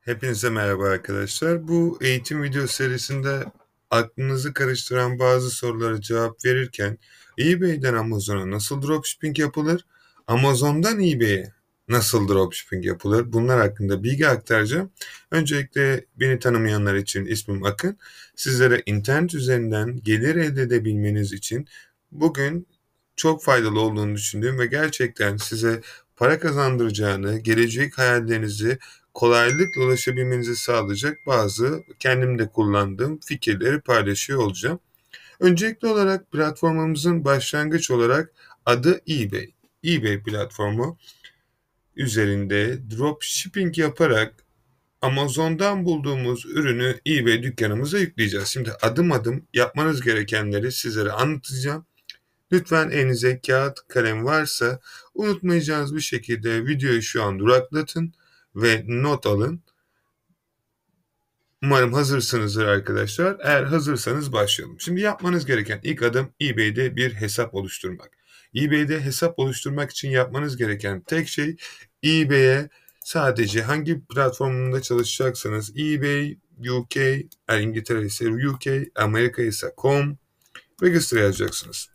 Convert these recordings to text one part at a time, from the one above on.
Hepinize merhaba arkadaşlar. Bu eğitim video serisinde aklınızı karıştıran bazı sorulara cevap verirken eBay'den Amazon'a nasıl dropshipping yapılır? Amazon'dan eBay'e nasıl dropshipping yapılır? Bunlar hakkında bilgi aktaracağım. Öncelikle beni tanımayanlar için ismim Akın. Sizlere internet üzerinden gelir elde edebilmeniz için bugün çok faydalı olduğunu düşündüğüm ve gerçekten size para kazandıracağını, gelecek hayallerinizi kolaylıkla ulaşabilmenizi sağlayacak bazı kendim de kullandığım fikirleri paylaşıyor olacağım. Öncelikli olarak platformumuzun başlangıç olarak adı eBay. eBay platformu üzerinde dropshipping yaparak Amazon'dan bulduğumuz ürünü eBay dükkanımıza yükleyeceğiz. Şimdi adım adım yapmanız gerekenleri sizlere anlatacağım. Lütfen elinize kağıt kalem varsa unutmayacağınız bir şekilde videoyu şu an duraklatın ve not alın. Umarım hazırsınızdır arkadaşlar. Eğer hazırsanız başlayalım. Şimdi yapmanız gereken ilk adım eBay'de bir hesap oluşturmak. eBay'de hesap oluşturmak için yapmanız gereken tek şey eBay'e sadece hangi platformunda çalışacaksanız eBay UK, İngiltere ise UK, Amerika ise com register yazacaksınız.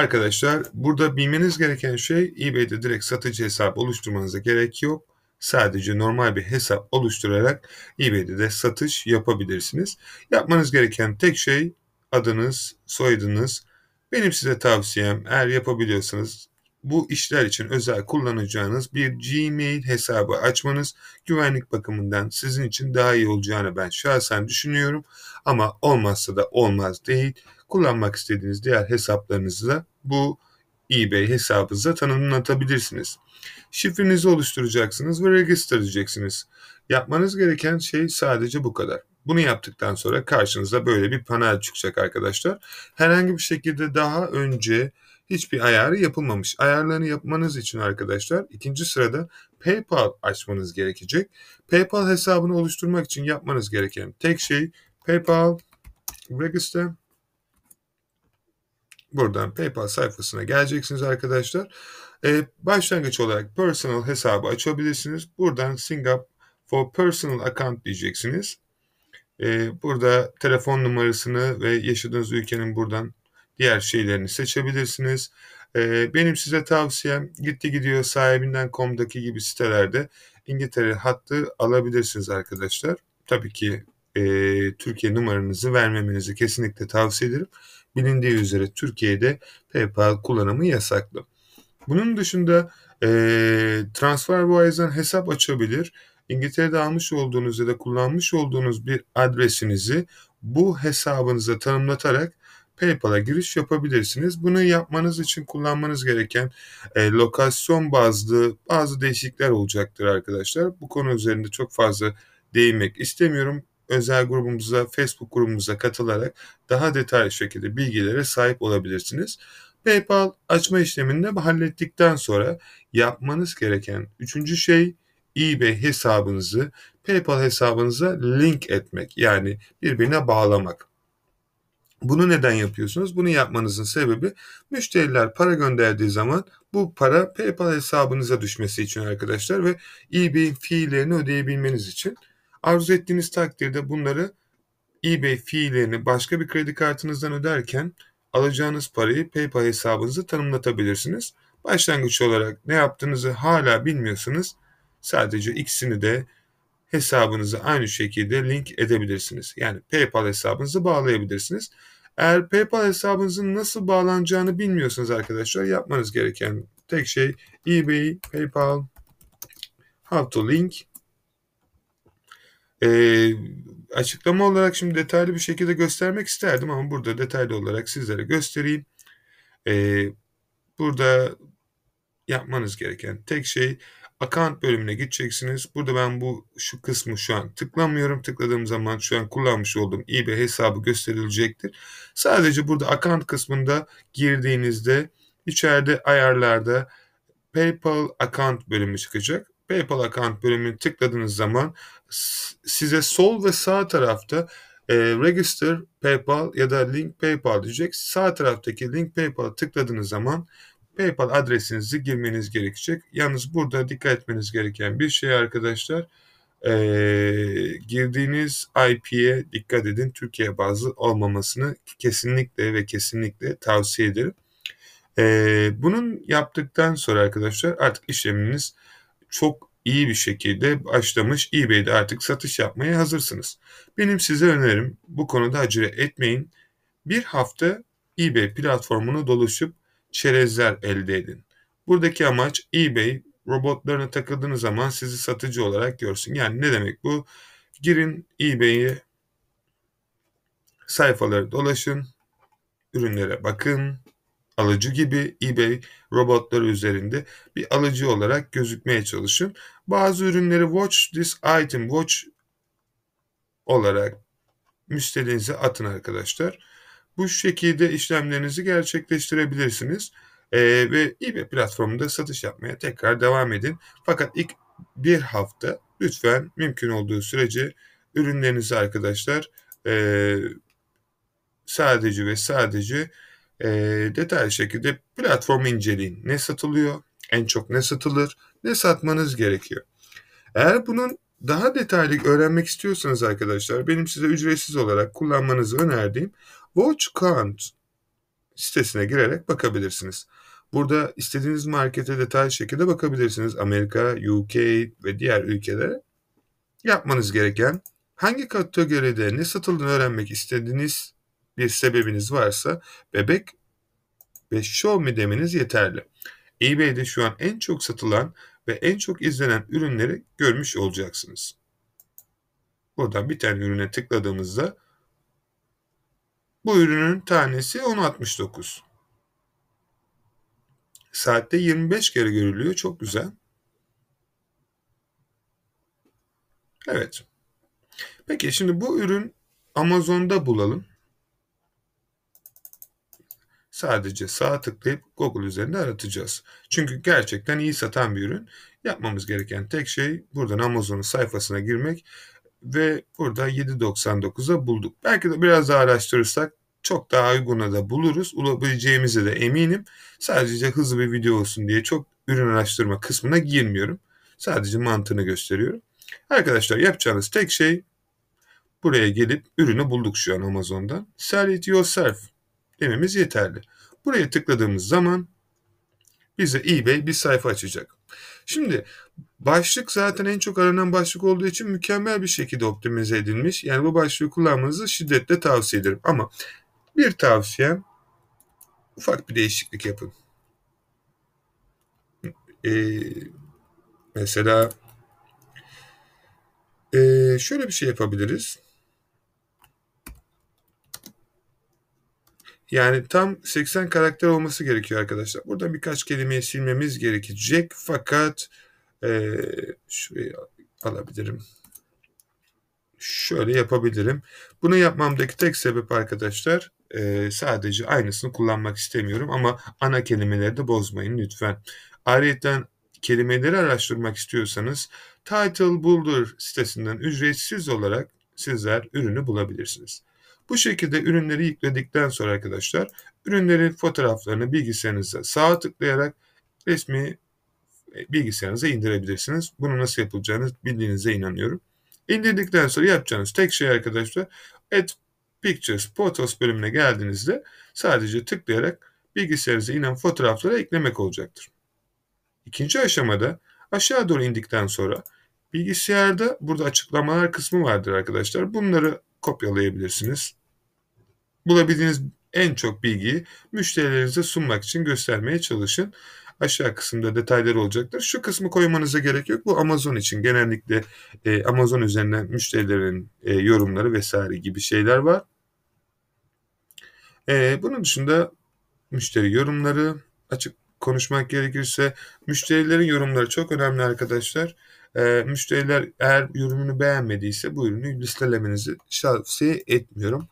Arkadaşlar burada bilmeniz gereken şey eBay'de direkt satıcı hesap oluşturmanıza gerek yok. Sadece normal bir hesap oluşturarak eBay'de de satış yapabilirsiniz. Yapmanız gereken tek şey adınız, soyadınız. Benim size tavsiyem eğer yapabiliyorsanız bu işler için özel kullanacağınız bir Gmail hesabı açmanız güvenlik bakımından sizin için daha iyi olacağını ben şahsen düşünüyorum. Ama olmazsa da olmaz değil. Kullanmak istediğiniz diğer hesaplarınızı da bu eBay hesabınıza tanımlatabilirsiniz. Şifrenizi oluşturacaksınız ve register edeceksiniz. Yapmanız gereken şey sadece bu kadar. Bunu yaptıktan sonra karşınıza böyle bir panel çıkacak arkadaşlar. Herhangi bir şekilde daha önce hiçbir ayarı yapılmamış. Ayarlarını yapmanız için arkadaşlar ikinci sırada PayPal açmanız gerekecek. PayPal hesabını oluşturmak için yapmanız gereken tek şey PayPal Register Buradan PayPal sayfasına geleceksiniz arkadaşlar. Ee, başlangıç olarak personal hesabı açabilirsiniz. Buradan Singapore for personal account diyeceksiniz. Ee, burada telefon numarasını ve yaşadığınız ülkenin buradan diğer şeylerini seçebilirsiniz. Ee, benim size tavsiyem gitti gidiyor sahibinden.com'daki gibi sitelerde İngiltere hattı alabilirsiniz arkadaşlar. Tabii ki e, Türkiye numaranızı vermemenizi kesinlikle tavsiye ederim. Bilindiği üzere Türkiye'de PayPal kullanımı yasaklı. Bunun dışında e, TransferWise'dan hesap açabilir. İngiltere'de almış olduğunuz ya da kullanmış olduğunuz bir adresinizi bu hesabınıza tanımlatarak PayPal'a giriş yapabilirsiniz. Bunu yapmanız için kullanmanız gereken e, lokasyon bazlı bazı değişiklikler olacaktır arkadaşlar. Bu konu üzerinde çok fazla değinmek istemiyorum özel grubumuza, Facebook grubumuza katılarak daha detaylı şekilde bilgilere sahip olabilirsiniz. PayPal açma işlemini hallettikten sonra yapmanız gereken üçüncü şey eBay hesabınızı PayPal hesabınıza link etmek yani birbirine bağlamak. Bunu neden yapıyorsunuz? Bunu yapmanızın sebebi müşteriler para gönderdiği zaman bu para PayPal hesabınıza düşmesi için arkadaşlar ve eBay fiillerini ödeyebilmeniz için. Arzu ettiğiniz takdirde bunları eBay fiillerini başka bir kredi kartınızdan öderken alacağınız parayı PayPal hesabınızı tanımlatabilirsiniz. Başlangıç olarak ne yaptığınızı hala bilmiyorsanız sadece ikisini de hesabınızı aynı şekilde link edebilirsiniz. Yani PayPal hesabınızı bağlayabilirsiniz. Eğer PayPal hesabınızın nasıl bağlanacağını bilmiyorsanız arkadaşlar yapmanız gereken tek şey eBay, PayPal, How to Link ee, açıklama olarak şimdi detaylı bir şekilde göstermek isterdim ama burada detaylı olarak sizlere göstereyim. Ee, burada yapmanız gereken tek şey account bölümüne gideceksiniz. Burada ben bu şu kısmı şu an tıklamıyorum. Tıkladığım zaman şu an kullanmış olduğum eBay hesabı gösterilecektir. Sadece burada account kısmında girdiğinizde içeride ayarlarda PayPal account bölümü çıkacak. PayPal account bölümünü tıkladığınız zaman size sol ve sağ tarafta e, Register PayPal ya da Link PayPal diyecek. Sağ taraftaki Link PayPal'a tıkladığınız zaman PayPal adresinizi girmeniz gerekecek. Yalnız burada dikkat etmeniz gereken bir şey arkadaşlar. e, girdiğiniz IP'ye dikkat edin. Türkiye bazlı olmamasını kesinlikle ve kesinlikle tavsiye ederim. E, bunun yaptıktan sonra arkadaşlar artık işleminiz çok iyi bir şekilde başlamış. eBay'de artık satış yapmaya hazırsınız. Benim size önerim bu konuda acele etmeyin. Bir hafta eBay platformunu dolaşıp çerezler elde edin. Buradaki amaç eBay robotlarına takıldığınız zaman sizi satıcı olarak görsün. Yani ne demek bu? Girin eBay'e sayfaları dolaşın, ürünlere bakın, alıcı gibi eBay robotları üzerinde bir alıcı olarak gözükmeye çalışın. Bazı ürünleri watch this item, watch olarak müşterinize atın arkadaşlar. Bu şekilde işlemlerinizi gerçekleştirebilirsiniz. Ee, ve eBay platformunda satış yapmaya tekrar devam edin. Fakat ilk bir hafta lütfen mümkün olduğu sürece ürünlerinizi arkadaşlar e, sadece ve sadece e, detaylı şekilde platformu inceleyin. Ne satılıyor, en çok ne satılır, ne satmanız gerekiyor. Eğer bunun daha detaylı öğrenmek istiyorsanız arkadaşlar benim size ücretsiz olarak kullanmanızı önerdiğim Watch Count sitesine girerek bakabilirsiniz. Burada istediğiniz markete detaylı şekilde bakabilirsiniz. Amerika, UK ve diğer ülkelere. Yapmanız gereken hangi kategoride ne satıldığını öğrenmek istediğiniz bir sebebiniz varsa bebek ve show me demeniz yeterli. eBay'de şu an en çok satılan ve en çok izlenen ürünleri görmüş olacaksınız. Buradan bir tane ürüne tıkladığımızda bu ürünün tanesi 10.69. Saatte 25 kere görülüyor. Çok güzel. Evet. Peki şimdi bu ürün Amazon'da bulalım. Sadece sağ tıklayıp Google üzerinde aratacağız. Çünkü gerçekten iyi satan bir ürün. Yapmamız gereken tek şey buradan Amazon'un sayfasına girmek ve burada 7.99'a bulduk. Belki de biraz daha araştırırsak çok daha uyguna da buluruz. Bulabileceğimize de eminim. Sadece hızlı bir video olsun diye çok ürün araştırma kısmına girmiyorum. Sadece mantığını gösteriyorum. Arkadaşlar yapacağınız tek şey buraya gelip ürünü bulduk şu an Amazon'dan. Sell it yourself dememiz yeterli. Buraya tıkladığımız zaman bize eBay bir sayfa açacak. Şimdi başlık zaten en çok aranan başlık olduğu için mükemmel bir şekilde optimize edilmiş. Yani bu başlığı kullanmanızı şiddetle tavsiye ederim. Ama bir tavsiyem ufak bir değişiklik yapın. Ee, mesela e, şöyle bir şey yapabiliriz. Yani tam 80 karakter olması gerekiyor arkadaşlar. Burada birkaç kelimeyi silmemiz gerekecek. Fakat e, şurayı alabilirim. Şöyle yapabilirim. Bunu yapmamdaki tek sebep arkadaşlar e, sadece aynısını kullanmak istemiyorum ama ana kelimeleri de bozmayın lütfen. Ayrıca kelimeleri araştırmak istiyorsanız Title Builder sitesinden ücretsiz olarak sizler ürünü bulabilirsiniz. Bu şekilde ürünleri yükledikten sonra arkadaşlar ürünlerin fotoğraflarını bilgisayarınıza sağ tıklayarak resmi e, bilgisayarınıza indirebilirsiniz. Bunu nasıl yapılacağını bildiğinize inanıyorum. İndirdikten sonra yapacağınız tek şey arkadaşlar Add Pictures Photos bölümüne geldiğinizde sadece tıklayarak bilgisayarınıza inen fotoğrafları eklemek olacaktır. İkinci aşamada aşağı doğru indikten sonra bilgisayarda burada açıklamalar kısmı vardır arkadaşlar. Bunları kopyalayabilirsiniz bulabildiğiniz en çok bilgiyi müşterilerinize sunmak için göstermeye çalışın. Aşağı kısımda detayları olacaktır. Şu kısmı koymanıza gerek yok. Bu Amazon için genellikle e, Amazon üzerinden müşterilerin e, yorumları vesaire gibi şeyler var. E, bunun dışında müşteri yorumları açık konuşmak gerekirse müşterilerin yorumları çok önemli arkadaşlar. E, müşteriler eğer yorumunu beğenmediyse bu ürünü listelemenizi tavsiye etmiyorum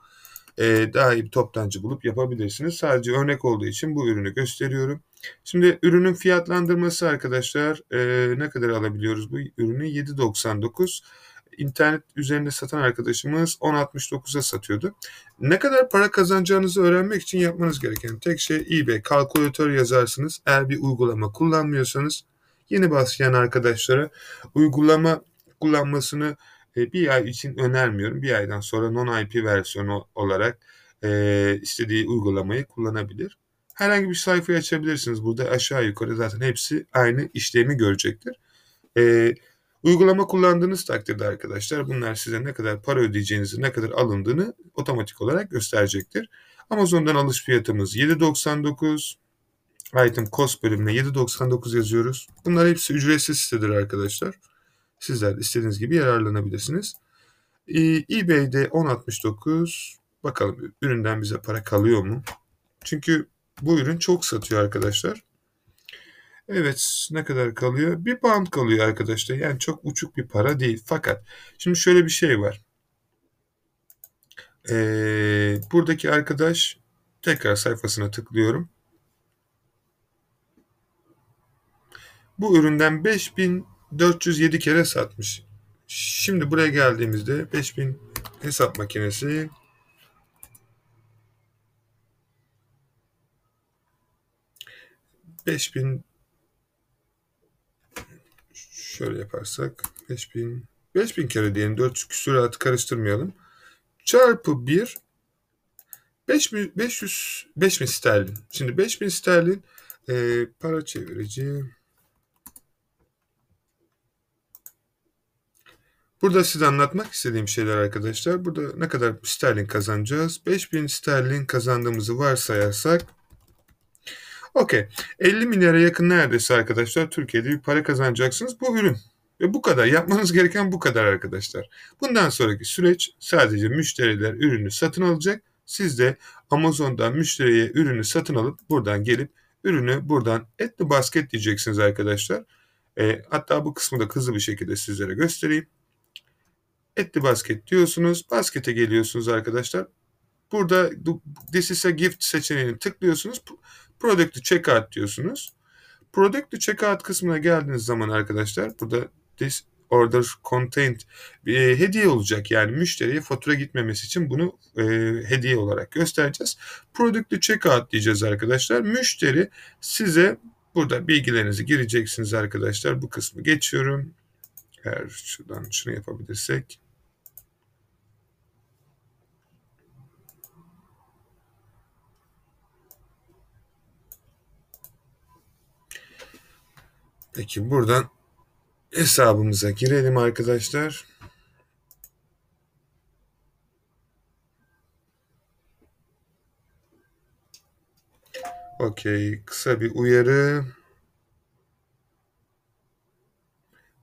e, daha iyi bir toptancı bulup yapabilirsiniz. Sadece örnek olduğu için bu ürünü gösteriyorum. Şimdi ürünün fiyatlandırması arkadaşlar e, ne kadar alabiliyoruz bu ürünü? 7.99 internet üzerinde satan arkadaşımız 10.69'a satıyordu. Ne kadar para kazanacağınızı öğrenmek için yapmanız gereken tek şey eBay kalkülatör yazarsınız. Eğer bir uygulama kullanmıyorsanız yeni başlayan arkadaşlara uygulama kullanmasını e, bir ay için önermiyorum. Bir aydan sonra non-IP versiyonu olarak e, istediği uygulamayı kullanabilir. Herhangi bir sayfayı açabilirsiniz. Burada aşağı yukarı zaten hepsi aynı işlemi görecektir. E, uygulama kullandığınız takdirde arkadaşlar bunlar size ne kadar para ödeyeceğinizi, ne kadar alındığını otomatik olarak gösterecektir. Amazon'dan alış fiyatımız 7.99. Item cost bölümüne 7.99 yazıyoruz. Bunlar hepsi ücretsiz sitedir arkadaşlar. Sizler de istediğiniz gibi yararlanabilirsiniz. Ee, eBay'de 10.69. Bakalım üründen bize para kalıyor mu? Çünkü bu ürün çok satıyor arkadaşlar. Evet ne kadar kalıyor? Bir pound kalıyor arkadaşlar. Yani çok uçuk bir para değil. Fakat şimdi şöyle bir şey var. Ee, buradaki arkadaş tekrar sayfasına tıklıyorum. Bu üründen 5407 kere satmış. Şimdi buraya geldiğimizde 5000 hesap makinesi beş bin şöyle yaparsak 5000 5000 kere diyelim 4 küsuratı karıştırmayalım. Çarpı 1 5000 500 5000 sterlin. Şimdi 5000 sterlin e, para çevirici Burada size anlatmak istediğim şeyler arkadaşlar. Burada ne kadar sterlin kazanacağız? 5000 sterlin kazandığımızı varsayarsak Okey. 50 milyara yakın neredeyse arkadaşlar Türkiye'de bir para kazanacaksınız. Bu ürün. Ve bu kadar. Yapmanız gereken bu kadar arkadaşlar. Bundan sonraki süreç sadece müşteriler ürünü satın alacak. Siz de Amazon'dan müşteriye ürünü satın alıp buradan gelip ürünü buradan etli basket diyeceksiniz arkadaşlar. E, hatta bu kısmı da hızlı bir şekilde sizlere göstereyim. Etli basket diyorsunuz. Baskete geliyorsunuz arkadaşlar. Burada this is a gift seçeneğini tıklıyorsunuz. Product to checkout diyorsunuz. Product to checkout kısmına geldiğiniz zaman arkadaşlar burada this order bir e, hediye olacak. Yani müşteriye fatura gitmemesi için bunu e, hediye olarak göstereceğiz. Product to checkout diyeceğiz arkadaşlar. Müşteri size burada bilgilerinizi gireceksiniz arkadaşlar. Bu kısmı geçiyorum. Eğer şuradan şunu yapabilirsek. Peki buradan hesabımıza girelim arkadaşlar. Okey. Kısa bir uyarı.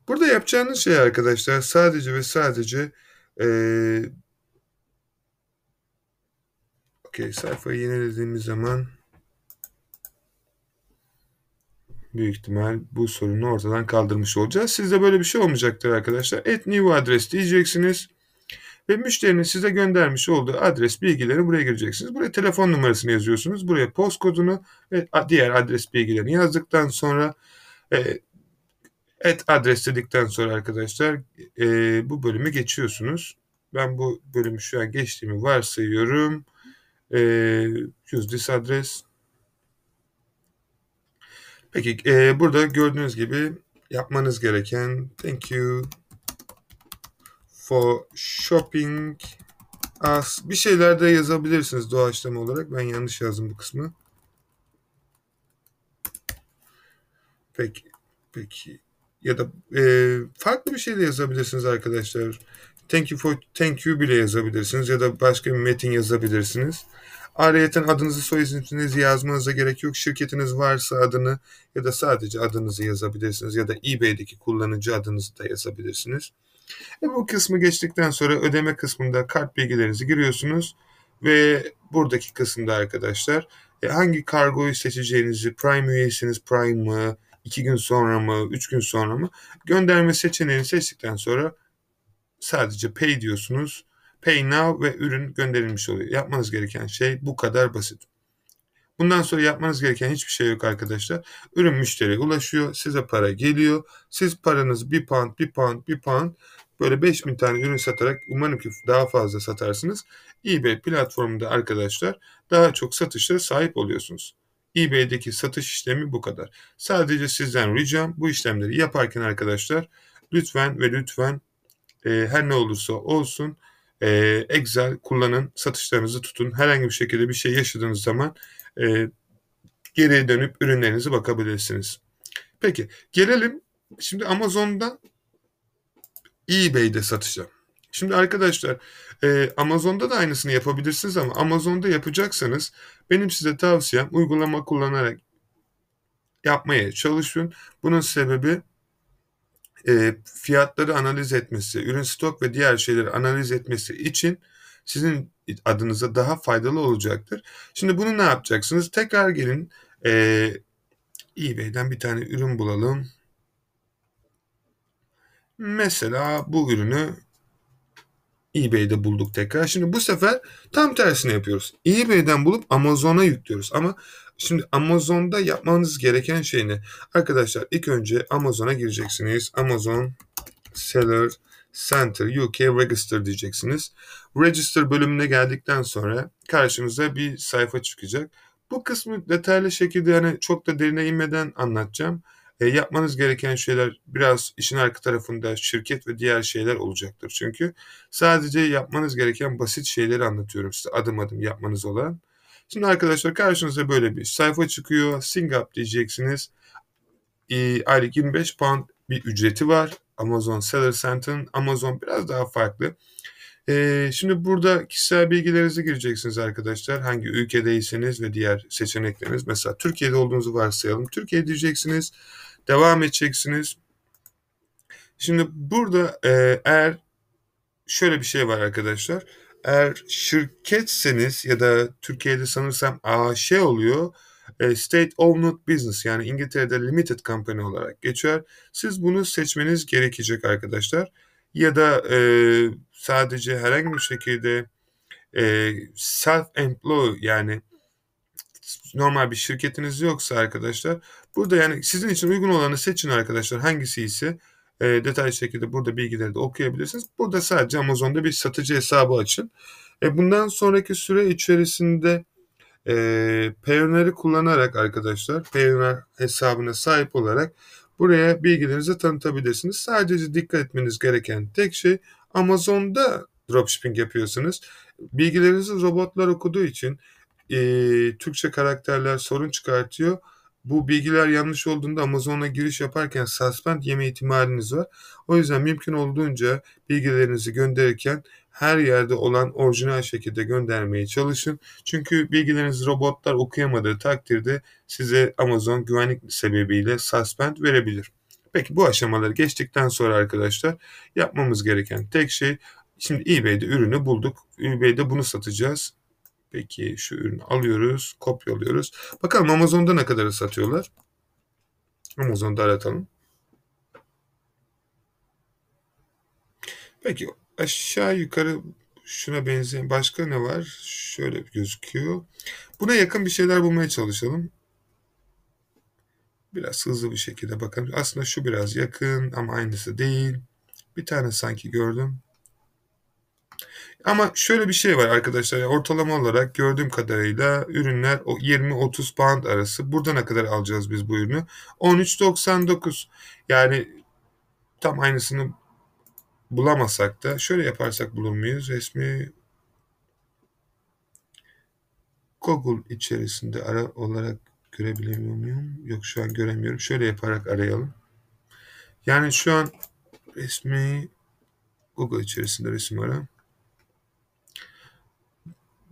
Burada yapacağınız şey arkadaşlar sadece ve sadece ee, Okey sayfayı yenilediğimiz zaman büyük ihtimal bu sorunu ortadan kaldırmış olacağız. Sizde böyle bir şey olmayacaktır arkadaşlar. Et new adres diyeceksiniz. Ve müşterinin size göndermiş olduğu adres bilgileri buraya gireceksiniz. Buraya telefon numarasını yazıyorsunuz. Buraya post kodunu ve diğer adres bilgilerini yazdıktan sonra e, et adres dedikten sonra arkadaşlar e, bu bölümü geçiyorsunuz. Ben bu bölümü şu an geçtiğimi varsayıyorum. E, use this adres Peki e, burada gördüğünüz gibi yapmanız gereken thank you for shopping as bir şeyler de yazabilirsiniz doğaçlama olarak. Ben yanlış yazdım bu kısmı. Peki. Peki. Ya da e, farklı bir şey de yazabilirsiniz arkadaşlar. Thank you for thank you bile yazabilirsiniz ya da başka bir metin yazabilirsiniz. Ayrıyeten adınızı soy isminizi yazmanıza gerek yok. Şirketiniz varsa adını ya da sadece adınızı yazabilirsiniz ya da eBay'deki kullanıcı adınızı da yazabilirsiniz. E bu kısmı geçtikten sonra ödeme kısmında kart bilgilerinizi giriyorsunuz ve buradaki kısımda arkadaşlar e, hangi kargoyu seçeceğinizi Prime üyesiniz Prime mı, 2 gün sonra mı, 3 gün sonra mı gönderme seçeneğini seçtikten sonra sadece pay diyorsunuz Pay now ve ürün gönderilmiş oluyor. Yapmanız gereken şey bu kadar basit. Bundan sonra yapmanız gereken hiçbir şey yok arkadaşlar. Ürün müşteriye ulaşıyor. Size para geliyor. Siz paranız bir pound, bir pound, bir pound böyle 5000 tane ürün satarak umarım ki daha fazla satarsınız. eBay platformunda arkadaşlar daha çok satışlara sahip oluyorsunuz. eBay'deki satış işlemi bu kadar. Sadece sizden ricam bu işlemleri yaparken arkadaşlar lütfen ve lütfen e, her ne olursa olsun e, Excel kullanın, satışlarınızı tutun. Herhangi bir şekilde bir şey yaşadığınız zaman e, geriye dönüp ürünlerinizi bakabilirsiniz. Peki gelelim şimdi Amazon'dan eBay'de satışa. Şimdi arkadaşlar e, Amazon'da da aynısını yapabilirsiniz ama Amazon'da yapacaksanız benim size tavsiyem uygulama kullanarak yapmaya çalışın. Bunun sebebi e, fiyatları analiz etmesi, ürün stok ve diğer şeyleri analiz etmesi için sizin adınıza daha faydalı olacaktır. Şimdi bunu ne yapacaksınız? Tekrar gelin e, eBay'den bir tane ürün bulalım. Mesela bu ürünü eBay'de bulduk tekrar. Şimdi bu sefer tam tersini yapıyoruz. eBay'den bulup Amazon'a yüklüyoruz. Ama şimdi Amazon'da yapmanız gereken şey ne? Arkadaşlar ilk önce Amazon'a gireceksiniz. Amazon Seller Center UK Register diyeceksiniz. Register bölümüne geldikten sonra karşınıza bir sayfa çıkacak. Bu kısmı detaylı şekilde yani çok da derine inmeden anlatacağım. E, yapmanız gereken şeyler biraz işin arka tarafında şirket ve diğer şeyler olacaktır. Çünkü sadece yapmanız gereken basit şeyleri anlatıyorum size adım adım yapmanız olan. Şimdi arkadaşlar karşınıza böyle bir sayfa çıkıyor. Singap diyeceksiniz. E, aylık 25 pound bir ücreti var. Amazon Seller Center'ın Amazon biraz daha farklı. Ee, şimdi burada kişisel bilgilerinizi gireceksiniz arkadaşlar. Hangi ülkedeyseniz ve diğer seçenekleriniz. Mesela Türkiye'de olduğunuzu varsayalım. Türkiye diyeceksiniz. Devam edeceksiniz. Şimdi burada e, eğer şöyle bir şey var arkadaşlar. Eğer şirketseniz ya da Türkiye'de sanırsam AŞ oluyor. E, State Owned Business yani İngiltere'de Limited Company olarak geçiyor. Siz bunu seçmeniz gerekecek arkadaşlar. Ya da e, sadece herhangi bir şekilde e, self-employed yani normal bir şirketiniz yoksa arkadaşlar burada yani sizin için uygun olanı seçin arkadaşlar hangisi ise e, detaylı şekilde burada bilgileri de okuyabilirsiniz. Burada sadece Amazon'da bir satıcı hesabı açın. E, bundan sonraki süre içerisinde e, Payoneer'i kullanarak arkadaşlar Payoneer hesabına sahip olarak buraya bilgilerinizi tanıtabilirsiniz. Sadece dikkat etmeniz gereken tek şey Amazon'da dropshipping yapıyorsunuz. Bilgilerinizi robotlar okuduğu için e, Türkçe karakterler sorun çıkartıyor. Bu bilgiler yanlış olduğunda Amazon'a giriş yaparken suspend yeme ihtimaliniz var. O yüzden mümkün olduğunca bilgilerinizi gönderirken her yerde olan orijinal şekilde göndermeye çalışın. Çünkü bilgilerinizi robotlar okuyamadığı takdirde size Amazon güvenlik sebebiyle suspend verebilir. Peki bu aşamaları geçtikten sonra arkadaşlar yapmamız gereken tek şey şimdi eBay'de ürünü bulduk. eBay'de bunu satacağız. Peki şu ürünü alıyoruz, kopyalıyoruz. Bakalım Amazon'da ne kadar satıyorlar. Amazon'da aratalım. Peki aşağı yukarı şuna benzeyen başka ne var? Şöyle gözüküyor. Buna yakın bir şeyler bulmaya çalışalım. Biraz hızlı bir şekilde bakalım. Aslında şu biraz yakın ama aynısı değil. Bir tane sanki gördüm. Ama şöyle bir şey var arkadaşlar. Ortalama olarak gördüğüm kadarıyla ürünler o 20-30 pound arası. Burada ne kadar alacağız biz bu ürünü? 13.99. Yani tam aynısını bulamasak da şöyle yaparsak bulur muyuz? Resmi Google içerisinde ara olarak görebiliyor muyum? Yok şu an göremiyorum. Şöyle yaparak arayalım. Yani şu an resmi Google içerisinde resim ara.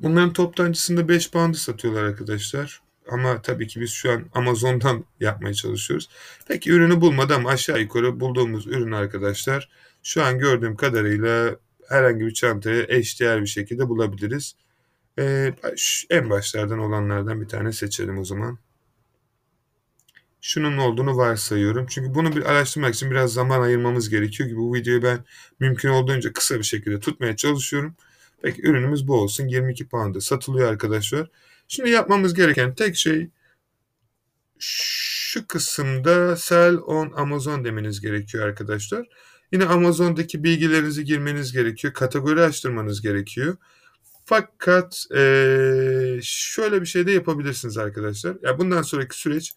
Bunların toptancısında 5 pound'ı satıyorlar arkadaşlar. Ama tabii ki biz şu an Amazon'dan yapmaya çalışıyoruz. Peki ürünü bulmadı ama aşağı yukarı bulduğumuz ürün arkadaşlar şu an gördüğüm kadarıyla herhangi bir çantaya eşdeğer bir şekilde bulabiliriz. Ee, en başlardan olanlardan bir tane seçelim o zaman. Şunun olduğunu varsayıyorum. Çünkü bunu bir araştırmak için biraz zaman ayırmamız gerekiyor ki bu videoyu ben mümkün olduğunca kısa bir şekilde tutmaya çalışıyorum. Peki ürünümüz bu olsun. 22 pound'a satılıyor arkadaşlar. Şimdi yapmamız gereken tek şey şu kısımda sell on Amazon demeniz gerekiyor arkadaşlar. Yine Amazon'daki bilgilerinizi girmeniz gerekiyor. Kategori açtırmanız gerekiyor. Fakat e, şöyle bir şey de yapabilirsiniz arkadaşlar. Ya bundan sonraki süreç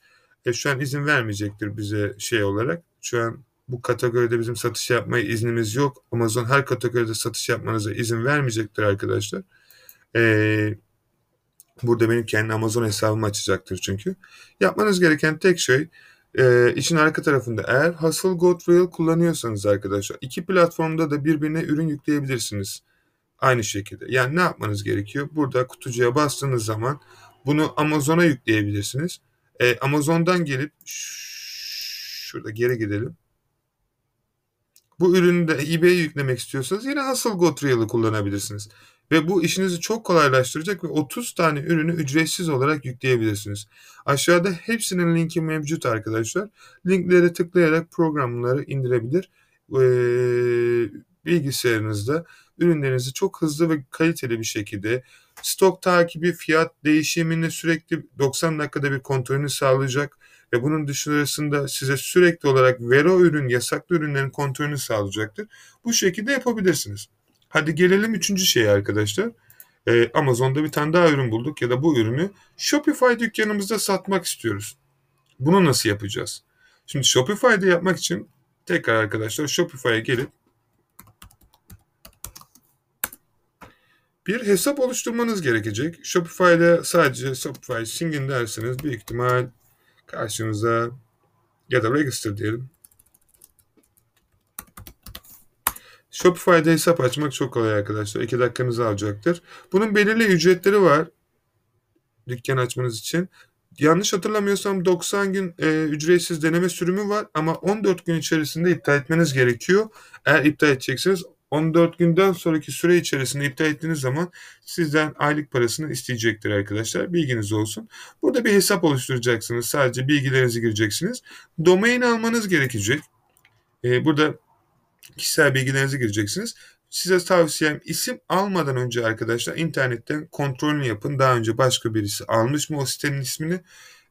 e, şu an izin vermeyecektir bize şey olarak. Şu an bu kategoride bizim satış yapmaya iznimiz yok. Amazon her kategoride satış yapmanıza izin vermeyecektir arkadaşlar. Ee, burada benim kendi Amazon hesabımı açacaktır çünkü. Yapmanız gereken tek şey e, için arka tarafında eğer Hustle Go Trail kullanıyorsanız arkadaşlar iki platformda da birbirine ürün yükleyebilirsiniz. Aynı şekilde. Yani ne yapmanız gerekiyor? Burada kutucuya bastığınız zaman bunu Amazon'a yükleyebilirsiniz. E, Amazon'dan gelip şurada geri gidelim. Bu ürünü de eBay'e yüklemek istiyorsanız yine Hustle Go Trail'ı kullanabilirsiniz. Ve bu işinizi çok kolaylaştıracak ve 30 tane ürünü ücretsiz olarak yükleyebilirsiniz. Aşağıda hepsinin linki mevcut arkadaşlar. Linklere tıklayarak programları indirebilir. Ee, bilgisayarınızda ürünlerinizi çok hızlı ve kaliteli bir şekilde stok takibi, fiyat değişimini sürekli 90 dakikada bir kontrolünü sağlayacak ve bunun dışarısında size sürekli olarak vero ürün, yasaklı ürünlerin kontrolünü sağlayacaktır. Bu şekilde yapabilirsiniz. Hadi gelelim üçüncü şeye arkadaşlar. Ee, Amazon'da bir tane daha ürün bulduk ya da bu ürünü Shopify dükkanımızda satmak istiyoruz. Bunu nasıl yapacağız? Şimdi Shopify'da yapmak için tekrar arkadaşlar Shopify'a gelip bir hesap oluşturmanız gerekecek. Shopify'da sadece Shopify Singin derseniz büyük ihtimal karşınıza ya da register diyelim. Shopify'da hesap açmak çok kolay arkadaşlar. 2 dakikanızı alacaktır. Bunun belirli ücretleri var. Dükkan açmanız için. Yanlış hatırlamıyorsam 90 gün e, ücretsiz deneme sürümü var ama 14 gün içerisinde iptal etmeniz gerekiyor. Eğer iptal edeceksiniz 14 günden sonraki süre içerisinde iptal ettiğiniz zaman sizden aylık parasını isteyecektir arkadaşlar. Bilginiz olsun. Burada bir hesap oluşturacaksınız. Sadece bilgilerinizi gireceksiniz. Domain almanız gerekecek. Ee, burada kişisel bilgilerinizi gireceksiniz. Size tavsiyem isim almadan önce arkadaşlar internetten kontrolünü yapın. Daha önce başka birisi almış mı o sitenin ismini?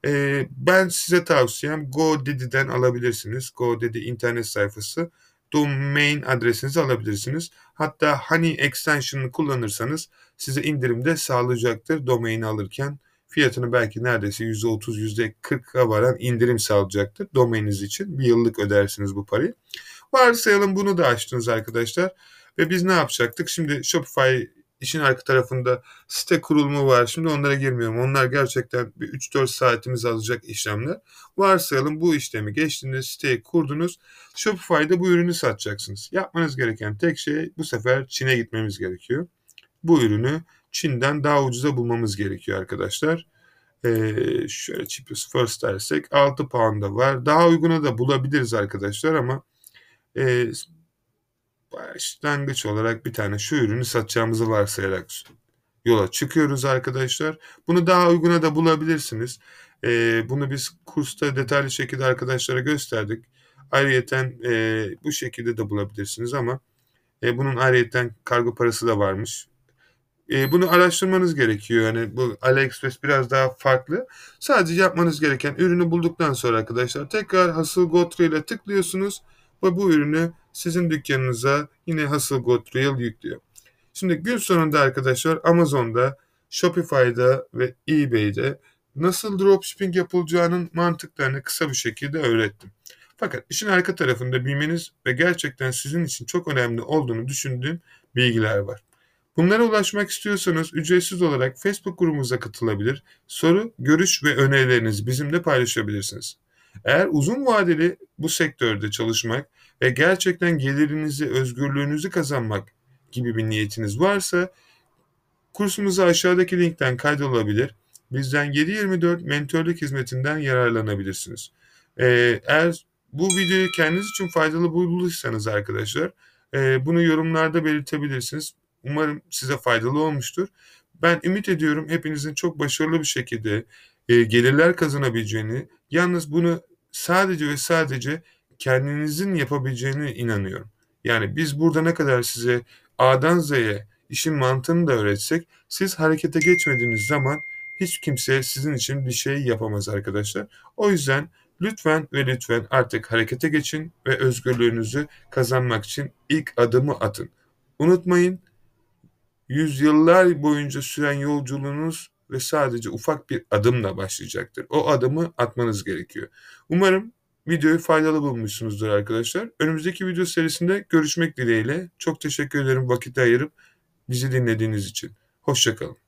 Ee, ben size tavsiyem GoDaddy'den alabilirsiniz. GoDaddy internet sayfası domain adresinizi alabilirsiniz. Hatta Honey extension'ını kullanırsanız size indirimde sağlayacaktır domain alırken. Fiyatını belki neredeyse %30, %40'a varan indirim sağlayacaktır domaininiz için. Bir yıllık ödersiniz bu parayı. Varsayalım bunu da açtınız arkadaşlar. Ve biz ne yapacaktık? Şimdi Shopify işin arka tarafında site kurulumu var. Şimdi onlara girmiyorum. Onlar gerçekten bir 3-4 saatimiz alacak işlemler. Varsayalım bu işlemi geçtiğinde siteyi kurdunuz. Shopify'da bu ürünü satacaksınız. Yapmanız gereken tek şey bu sefer Çin'e gitmemiz gerekiyor. Bu ürünü Çin'den daha ucuza bulmamız gerekiyor arkadaşlar. Ee, şöyle cheapest first dersek 6 pound'a var. Daha uyguna da bulabiliriz arkadaşlar ama e, başlangıç olarak bir tane şu ürünü satacağımızı varsayarak yola çıkıyoruz arkadaşlar. Bunu daha uyguna da bulabilirsiniz. E, bunu biz kursta detaylı şekilde arkadaşlara gösterdik. Ayrıyeten e, bu şekilde de bulabilirsiniz ama e, bunun ayrıyeten kargo parası da varmış. E, bunu araştırmanız gerekiyor. Yani bu AliExpress biraz daha farklı. Sadece yapmanız gereken ürünü bulduktan sonra arkadaşlar tekrar Hasıl Gotre ile tıklıyorsunuz ve bu ürünü sizin dükkanınıza yine Go Trail yüklüyor. Şimdi gün sonunda arkadaşlar Amazon'da, Shopify'da ve eBay'de nasıl dropshipping yapılacağının mantıklarını kısa bir şekilde öğrettim. Fakat işin arka tarafında bilmeniz ve gerçekten sizin için çok önemli olduğunu düşündüğüm bilgiler var. Bunlara ulaşmak istiyorsanız ücretsiz olarak Facebook grubumuza katılabilir, soru, görüş ve önerilerinizi bizimle paylaşabilirsiniz. Eğer uzun vadeli bu sektörde çalışmak ve gerçekten gelirinizi, özgürlüğünüzü kazanmak gibi bir niyetiniz varsa kursumuza aşağıdaki linkten kaydolabilir. Bizden 7-24 mentörlük hizmetinden yararlanabilirsiniz. Ee, eğer bu videoyu kendiniz için faydalı bulduysanız arkadaşlar e, bunu yorumlarda belirtebilirsiniz. Umarım size faydalı olmuştur. Ben ümit ediyorum hepinizin çok başarılı bir şekilde e, gelirler kazanabileceğini, yalnız bunu sadece ve sadece kendinizin yapabileceğine inanıyorum. Yani biz burada ne kadar size A'dan Z'ye işin mantığını da öğretsek siz harekete geçmediğiniz zaman hiç kimse sizin için bir şey yapamaz arkadaşlar. O yüzden lütfen ve lütfen artık harekete geçin ve özgürlüğünüzü kazanmak için ilk adımı atın. Unutmayın yüzyıllar boyunca süren yolculuğunuz ve sadece ufak bir adımla başlayacaktır. O adımı atmanız gerekiyor. Umarım videoyu faydalı bulmuşsunuzdur arkadaşlar. Önümüzdeki video serisinde görüşmek dileğiyle. Çok teşekkür ederim vakit ayırıp bizi dinlediğiniz için. Hoşçakalın.